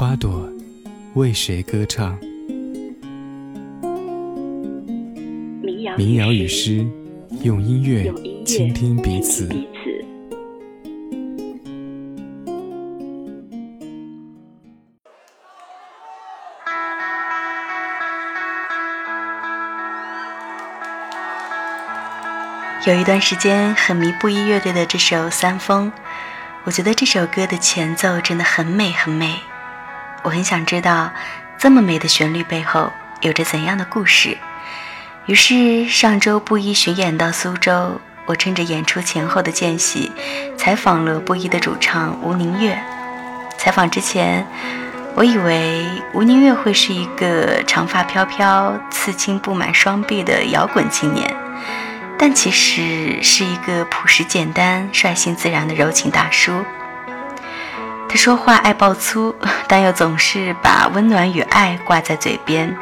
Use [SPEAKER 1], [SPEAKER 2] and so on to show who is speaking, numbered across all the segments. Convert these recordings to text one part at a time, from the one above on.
[SPEAKER 1] 花朵为谁歌唱？民谣与诗，用音乐倾听彼此。
[SPEAKER 2] 有一段时间很迷布衣乐队的这首《三风》，我觉得这首歌的前奏真的很美很美。我很想知道这么美的旋律背后有着怎样的故事。于是上周布衣巡演到苏州，我趁着演出前后的间隙，采访了布衣的主唱吴宁月。采访之前，我以为吴宁月会是一个长发飘飘、刺青布满双臂的摇滚青年。但其实是一个朴实简单、率性自然的柔情大叔。他说话爱爆粗，但又总是把温暖与爱挂在嘴边。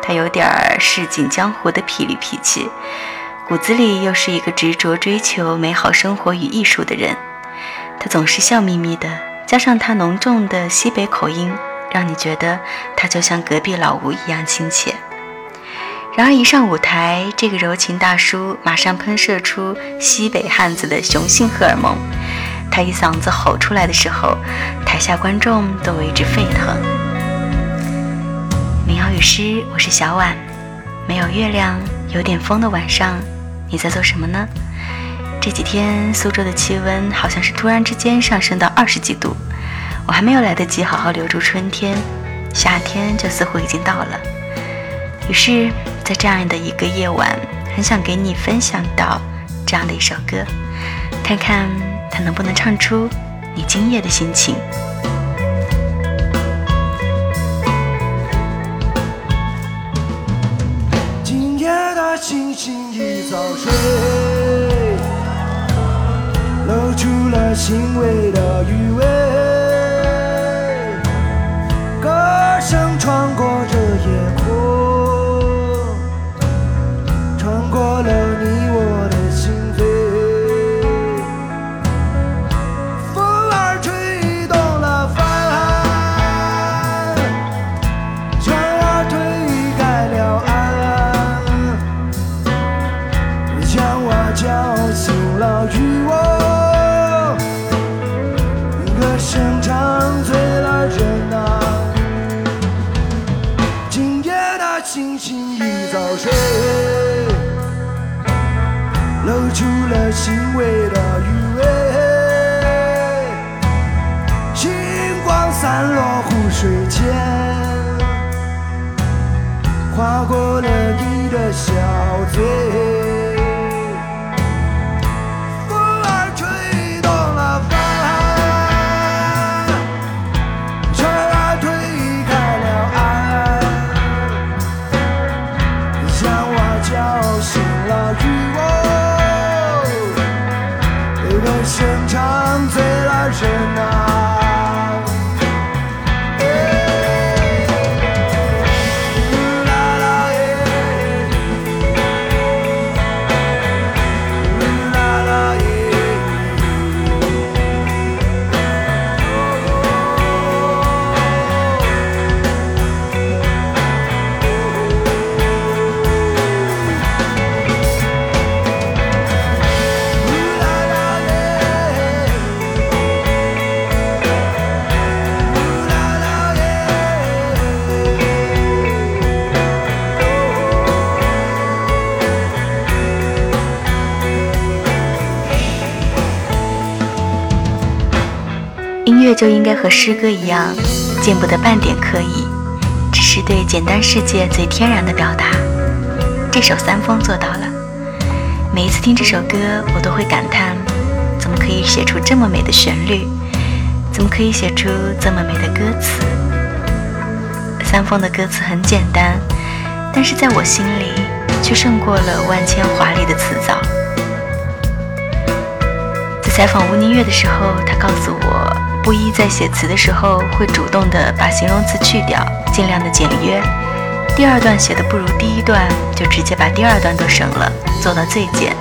[SPEAKER 2] 他有点儿市井江湖的痞里脾气，骨子里又是一个执着追求美好生活与艺术的人。他总是笑眯眯的，加上他浓重的西北口音，让你觉得他就像隔壁老吴一样亲切。然而一上舞台，这个柔情大叔马上喷射出西北汉子的雄性荷尔蒙。他一嗓子吼出来的时候，台下观众都为之沸腾。民谣与诗，我是小婉。没有月亮，有点风的晚上，你在做什么呢？这几天苏州的气温好像是突然之间上升到二十几度，我还没有来得及好好留住春天，夏天就似乎已经到了。于是。在这样的一个夜晚，很想给你分享到这样的一首歌，看看它能不能唱出你今夜的心情。
[SPEAKER 3] 今夜的星星已早睡，露出了欣慰的余味，欣慰的余味，星光散落湖水间，划过了你的小嘴。
[SPEAKER 2] 就应该和诗歌一样，见不得半点刻意，只是对简单世界最天然的表达。这首《三风》做到了。每一次听这首歌，我都会感叹：怎么可以写出这么美的旋律？怎么可以写出这么美的歌词？三丰的歌词很简单，但是在我心里却胜过了万千华丽的词藻。在采访吴宁月的时候，他告诉我，布衣在写词的时候会主动的把形容词去掉，尽量的简约。第二段写的不如第一段，就直接把第二段都省了，做到最简。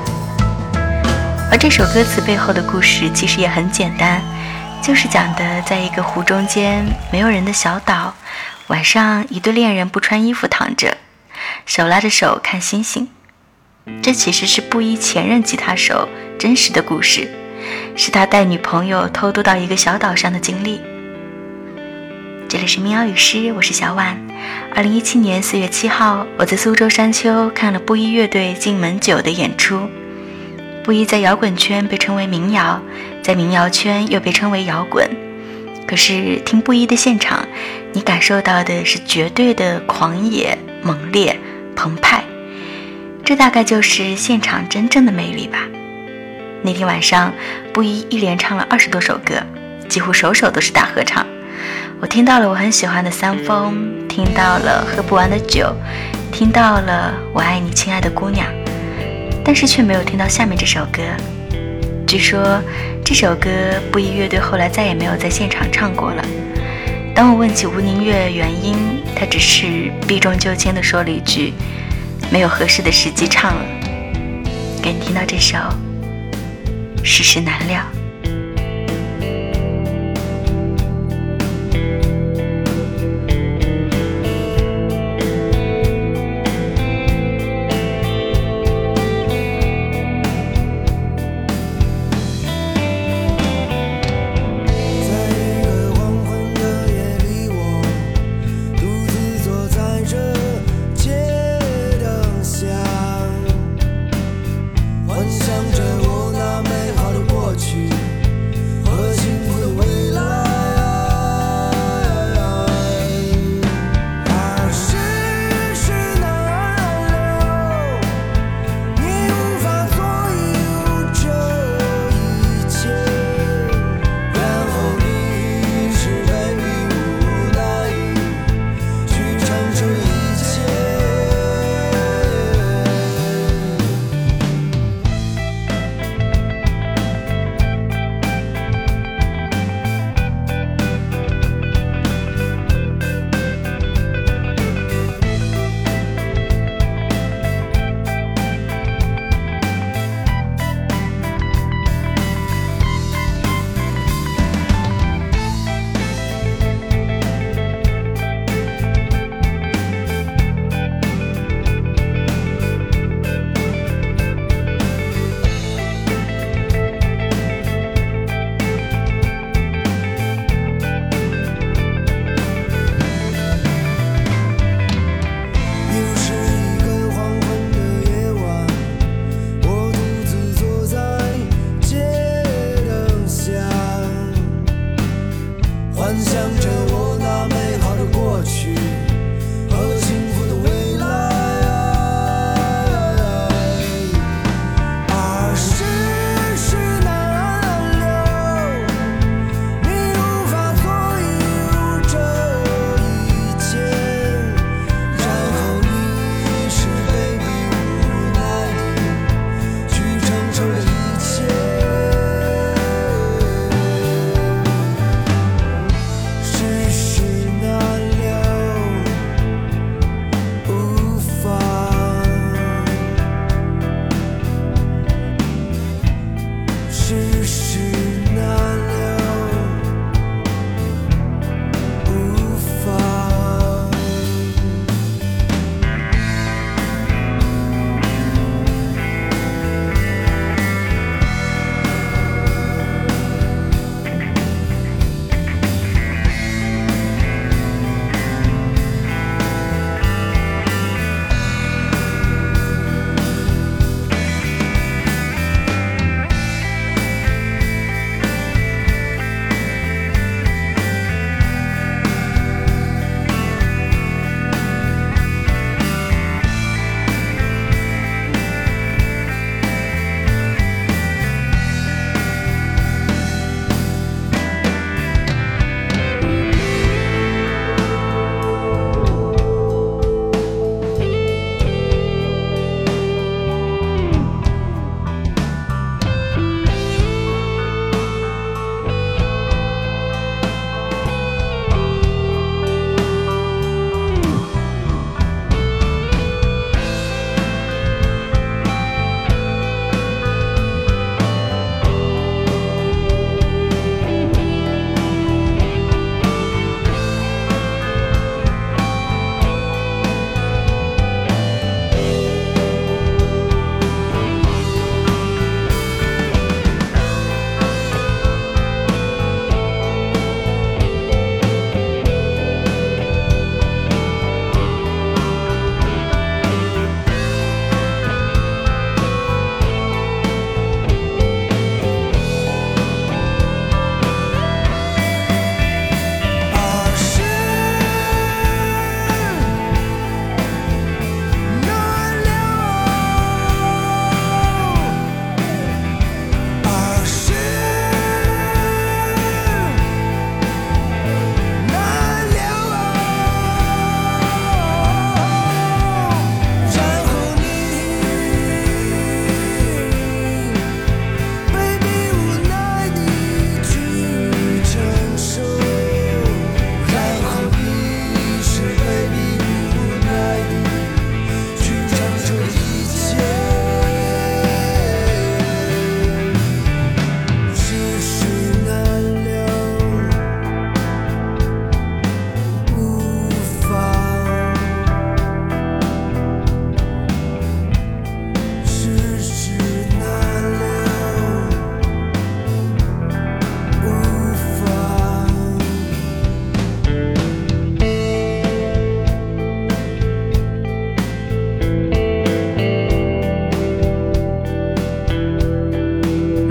[SPEAKER 2] 而这首歌词背后的故事其实也很简单，就是讲的在一个湖中间没有人的小岛，晚上一对恋人不穿衣服躺着，手拉着手看星星。这其实是布衣前任吉他手真实的故事，是他带女朋友偷渡到一个小岛上的经历。这里是民谣与诗，我是小婉。二零一七年四月七号，我在苏州山丘看了布衣乐队《进门酒》的演出。布衣在摇滚圈被称为民谣，在民谣圈又被称为摇滚。可是听布衣的现场，你感受到的是绝对的狂野、猛烈、澎湃。这大概就是现场真正的魅力吧。那天晚上，布衣一连唱了二十多首歌，几乎首首都是大合唱。我听到了我很喜欢的《三峰》，听到了喝不完的酒，听到了我爱你，亲爱的姑娘。但是却没有听到下面这首歌。据说这首歌布衣乐队后来再也没有在现场唱过了。当我问起吴宁月原因，他只是避重就轻地说了一句：“没有合适的时机唱了。”给你听到这首《世事难料》。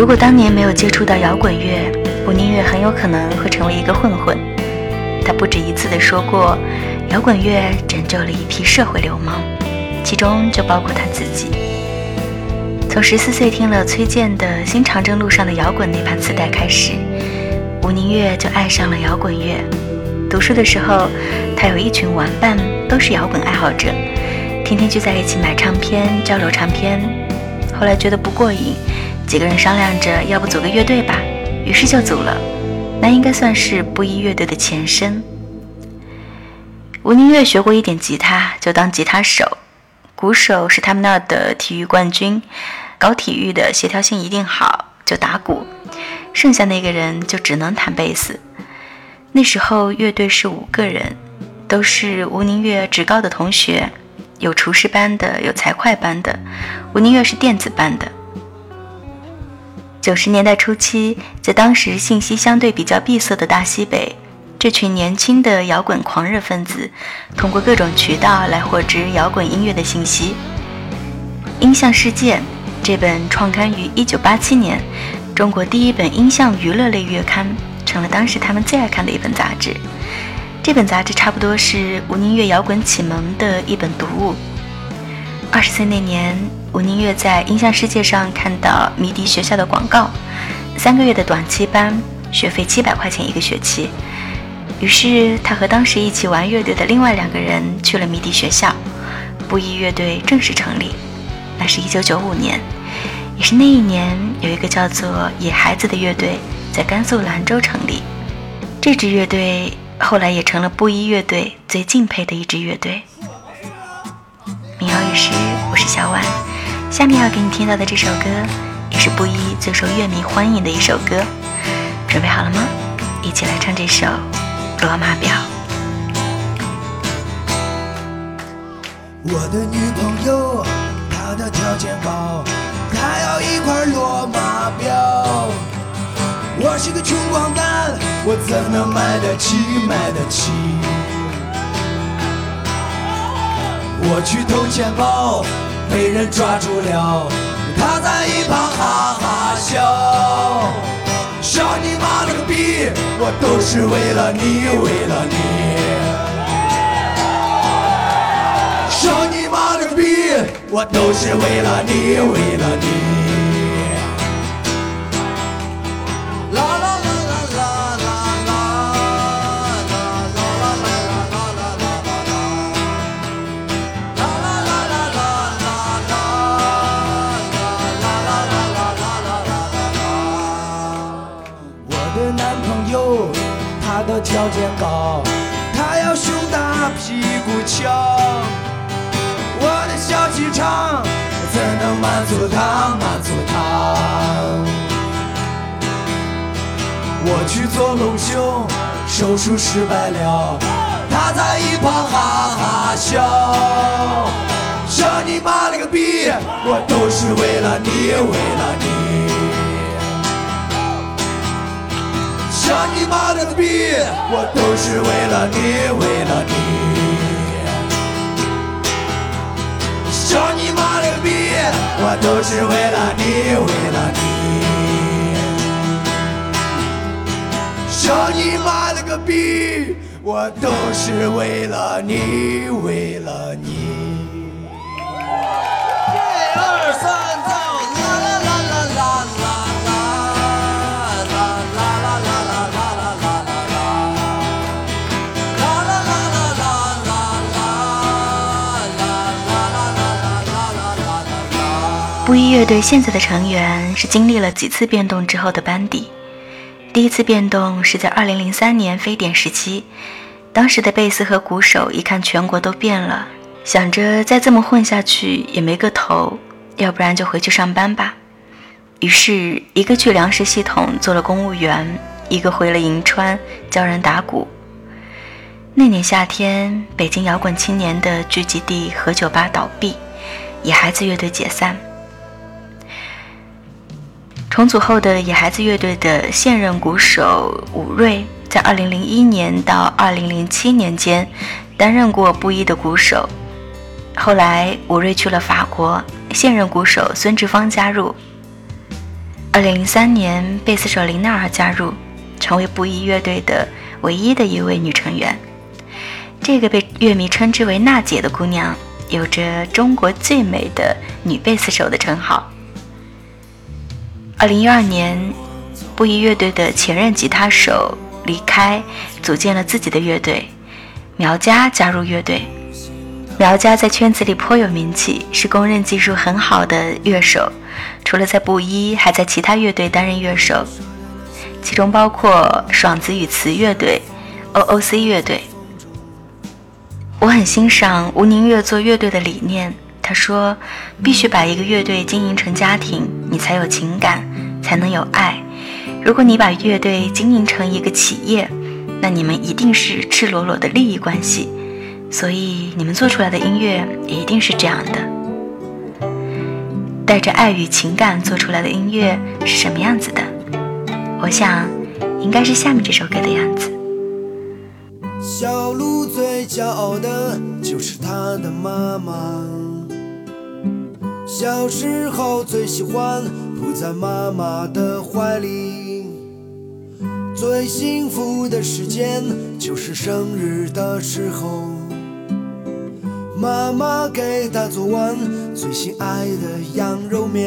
[SPEAKER 2] 如果当年没有接触到摇滚乐，吴宁月很有可能会成为一个混混。他不止一次地说过，摇滚乐拯救了一批社会流氓，其中就包括他自己。从十四岁听了崔健的《新长征路上的摇滚》那盘磁带开始，吴宁月就爱上了摇滚乐。读书的时候，他有一群玩伴，都是摇滚爱好者，天天聚在一起买唱片、交流唱片。后来觉得不过瘾。几个人商量着，要不组个乐队吧，于是就组了。那应该算是布衣乐队的前身。吴宁月学过一点吉他，就当吉他手；鼓手是他们那儿的体育冠军，搞体育的协调性一定好，就打鼓。剩下那个人就只能弹贝斯。那时候乐队是五个人，都是吴宁月职高的同学，有厨师班的，有财会班的，吴宁月是电子班的。九十年代初期，在当时信息相对比较闭塞的大西北，这群年轻的摇滚狂热分子，通过各种渠道来获知摇滚音乐的信息。《音像世界》这本创刊于一九八七年，中国第一本音像娱乐类月刊，成了当时他们最爱看的一本杂志。这本杂志差不多是吴宁月摇滚启蒙的一本读物。二十岁那年。吴宁月在音像世界上看到迷笛学校的广告，三个月的短期班，学费七百块钱一个学期。于是他和当时一起玩乐队的另外两个人去了迷笛学校，布衣乐队正式成立。那是一九九五年，也是那一年，有一个叫做野孩子的乐队在甘肃兰州成立。这支乐队后来也成了布衣乐队最敬佩的一支乐队。民谣与诗，我是小婉。下面要给你听到的这首歌，也是布衣最受乐迷欢迎的一首歌，准备好了吗？一起来唱这首《罗马表》。
[SPEAKER 3] 我的女朋友，她的条件好，她要一块罗马表。我是个穷光蛋，我怎能买得起？买得起？我去偷钱包。被人抓住了，他在一旁哈哈笑。笑你妈了个逼！我都是为了你，为了你。笑你妈了个逼！我都是为了你，为了你。的条件高，他要胸大屁股翘，我的小气场怎能满足他？满足他？我去做隆胸，手术失败了，他在一旁哈哈笑。上你妈了个逼！我都是为了你，为了你。上你妈了个逼！我都是为了你，为了你。上你妈了个逼！我都是为了你，为了你。上你妈了个逼！我都是为了你，为了你。
[SPEAKER 2] 布衣乐队现在的成员是经历了几次变动之后的班底。第一次变动是在2003年非典时期，当时的贝斯和鼓手一看全国都变了，想着再这么混下去也没个头，要不然就回去上班吧。于是，一个去粮食系统做了公务员，一个回了银川教人打鼓。那年夏天，北京摇滚青年的聚集地和酒吧倒闭，野孩子乐队解散。重组后的野孩子乐队的现任鼓手武瑞，在2001年到2007年间担任过布衣的鼓手。后来武瑞去了法国，现任鼓手孙志芳加入。二零零三年，贝斯手林娜儿加入，成为布衣乐队的唯一的一位女成员。这个被乐迷称之为“娜姐”的姑娘，有着中国最美的女贝斯手的称号。二零一二年，布衣乐队的前任吉他手离开，组建了自己的乐队。苗家加入乐队，苗家在圈子里颇有名气，是公认技术很好的乐手。除了在布衣，还在其他乐队担任乐手，其中包括爽子与词乐队、OOC 乐队。我很欣赏吴宁月做乐队的理念。他说：“必须把一个乐队经营成家庭，你才有情感，才能有爱。如果你把乐队经营成一个企业，那你们一定是赤裸裸的利益关系。所以你们做出来的音乐一定是这样的，带着爱与情感做出来的音乐是什么样子的？我想，应该是下面这首歌的样子。”
[SPEAKER 3] 小鹿最骄傲的就是它的妈妈。小时候最喜欢扑在妈妈的怀里，最幸福的时间就是生日的时候，妈妈给他做完最心爱的羊肉面。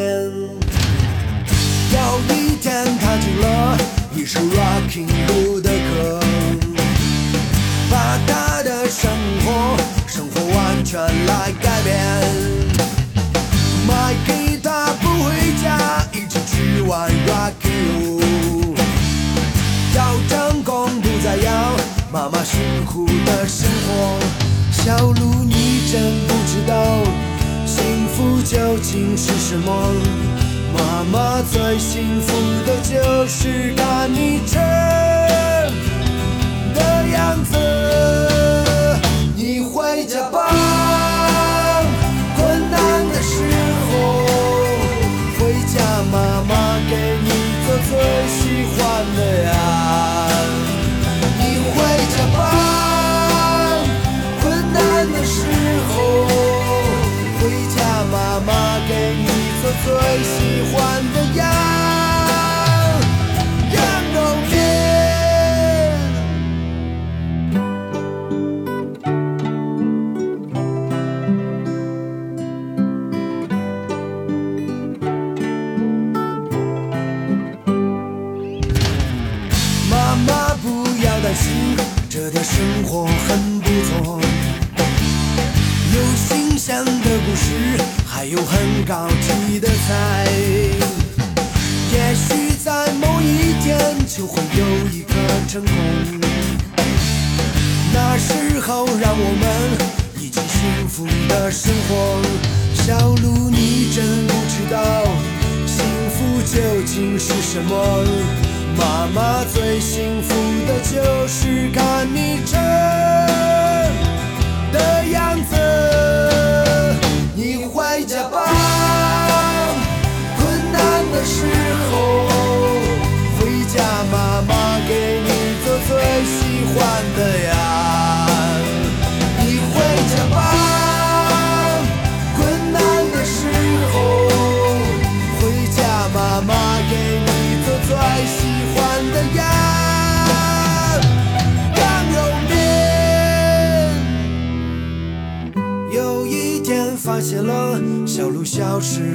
[SPEAKER 3] 有一天他听了一首 Rocking Bull 的歌，把他的生活生活完全来改变。妈妈辛苦的生活。小路，你真不知道幸福究竟是什么。妈妈最幸福的就是看你吃的样子。你回家吧。困难的时候，回家妈妈给你做最小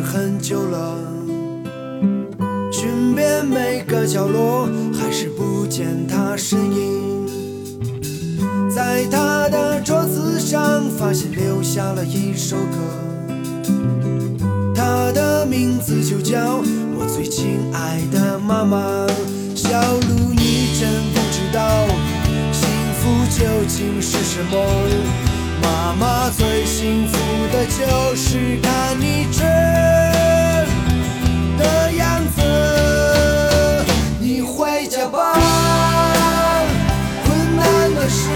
[SPEAKER 3] 很久了，寻遍每个角落，还是不见他身影。在他的桌子上，发现留下了一首歌，他的名字就叫我最亲爱的妈妈。小鹿，你真不知道幸福究竟是什么。妈妈最幸福的就是看你吃的样子。你回家吧，困难的时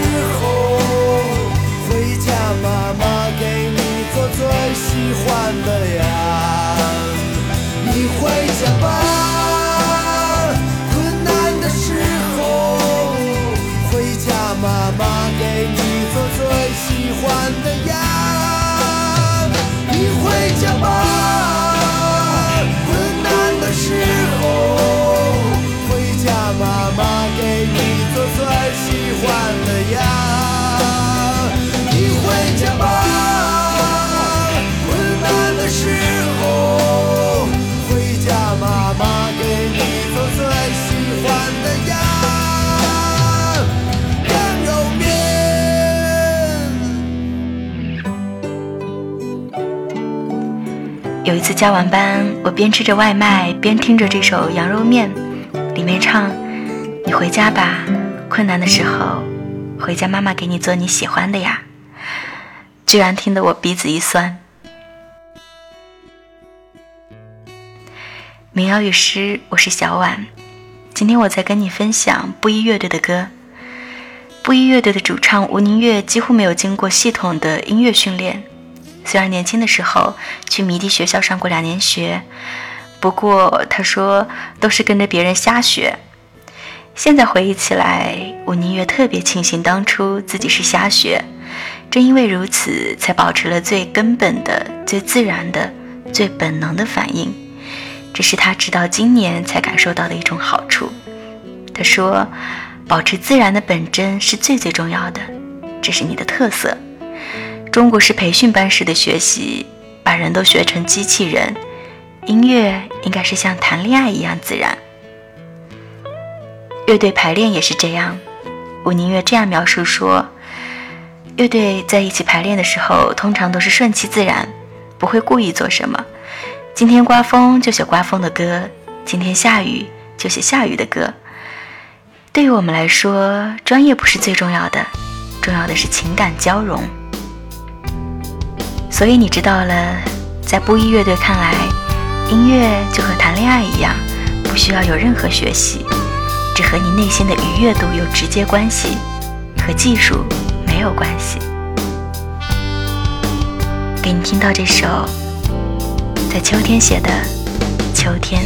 [SPEAKER 3] 次加完班，我边吃着外卖边听着这首《羊肉面》，里面唱：“你回家吧，困难的时候回家，妈妈给你做你喜欢的呀。”居然听得我鼻子一酸。民谣与诗，我是小婉，今天我在跟你分享布衣乐队的歌。布衣乐队的主唱吴宁月几乎没有经过系统的音乐训练。虽然年轻的时候去迷笛学校上过两年学，不过他说都是跟着别人瞎学。现在回忆起来，吴宁月特别庆幸当初自己是瞎学，正因为如此，才保持了最根本的、最自然的、最本能的反应。这是他直到今年才感受到的一种好处。他说：“保持自然的本真是最最重要的，这是你的特色。”中国式培训班式的学习，把人都学成机器人。音乐应该是像谈恋爱一样自然。乐队排练也是这样。我宁愿这样描述说：乐队在一起排练的时候，通常都是顺其自然，不会故意做什么。今天刮风就写刮风的歌，今天下雨就写下雨的歌。对于我们来说，专业不是最重要的，重要的是情感交融。所以你知道了，在布衣乐队看来，音乐就和谈恋爱一样，不需要有任何学习，只和你内心的愉悦度有直接关系，和技术没有关系。给你听到这首在秋天写的《秋天》。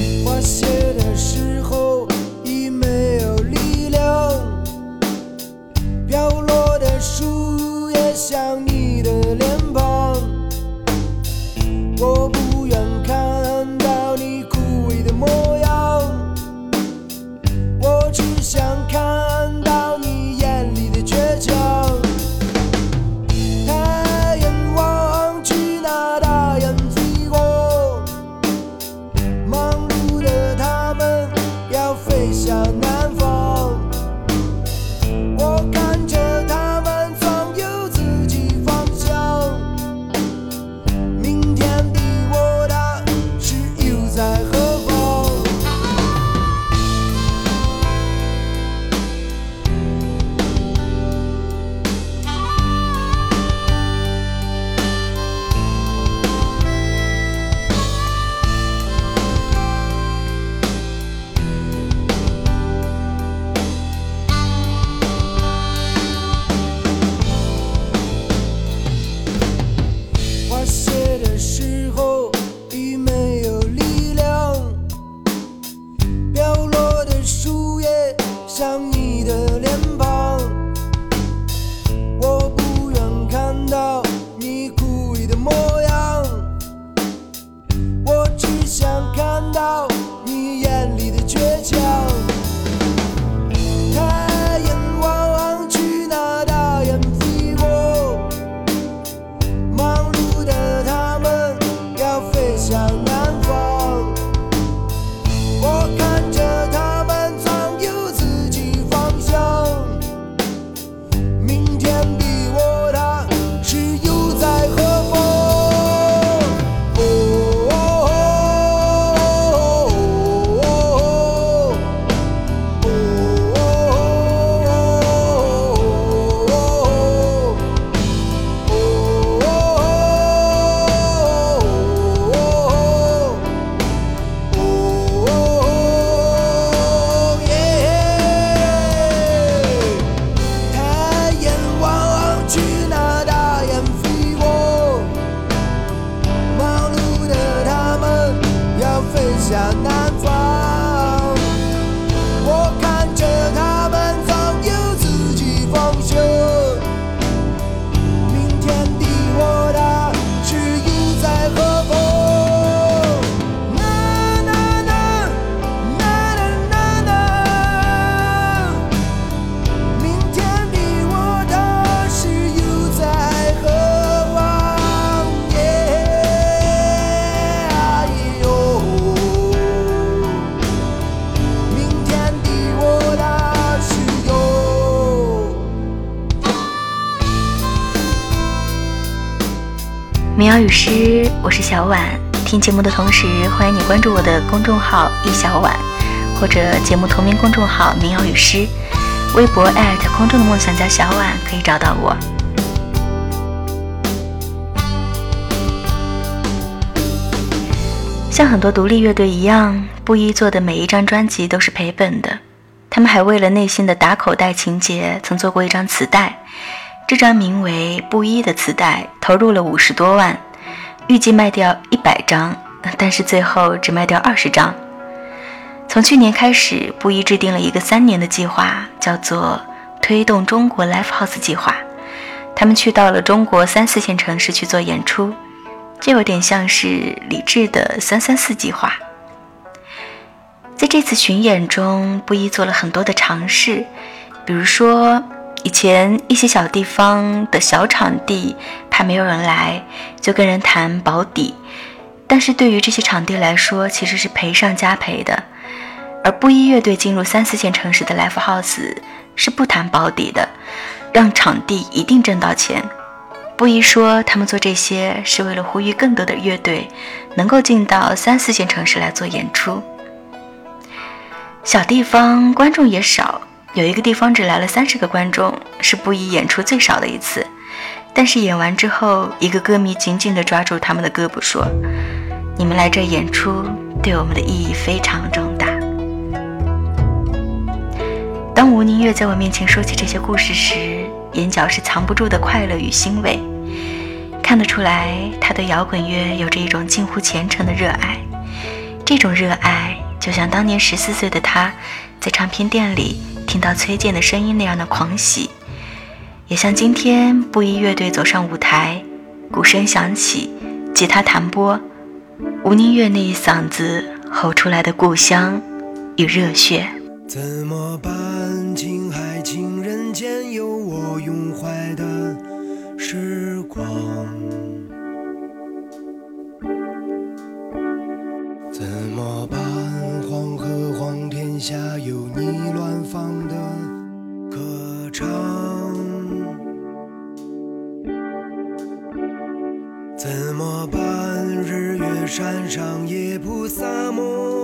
[SPEAKER 3] 民谣与诗，我是小婉。
[SPEAKER 2] 听节目的同时，欢迎你关注我的公众号“一小婉”，或者节目同名公众号“民谣与诗”，微博空中的梦想家小婉可以找到我。像很多独立乐队一样，布衣做的每一张专辑都是赔本的。他们还为了内心的打口袋情节，曾做过一张磁带。这张名为《布衣》的磁带，投入了五十多万。预计卖掉一百张，但是最后只卖掉二十张。从去年开始，布衣制定了一个三年的计划，叫做“推动中国 Live House 计划”。他们去到了中国三四线城市去做演出，这有点像是李志的“三三四计划”。在这次巡演中，布衣做了很多的尝试，比如说。以前一些小地方的小场地，怕没有人来，就跟人谈保底。但是对于这些场地来说，其实是赔上加赔的。而布衣乐队进入三四线城市的 Live House 是不谈保底的，让场地一定挣到钱。布衣说，他们做这些是为了呼吁更多的乐队能够进到三四线城市来做演出。小地方观众也少。有一个地方只来了三十个观众，是布衣演出最少的一次。但是演完之后，一个歌迷紧紧地抓住他们的胳膊说：“你们来这演出，对我们的意义非常重大。”当吴宁月在我面前说起这些故事时，眼角是藏不住的快乐与欣慰。看得出来，他对摇滚乐有着一种近乎虔诚的热爱。这种热爱，就像当年十四岁的他，在唱片店里。听到崔健的声音那样的狂喜，也像今天布衣乐队走上舞台，鼓声响起，吉他弹拨，吴宁月那一嗓子吼出来的故乡与热血。
[SPEAKER 3] 怎么办？情海情山上也不洒漠。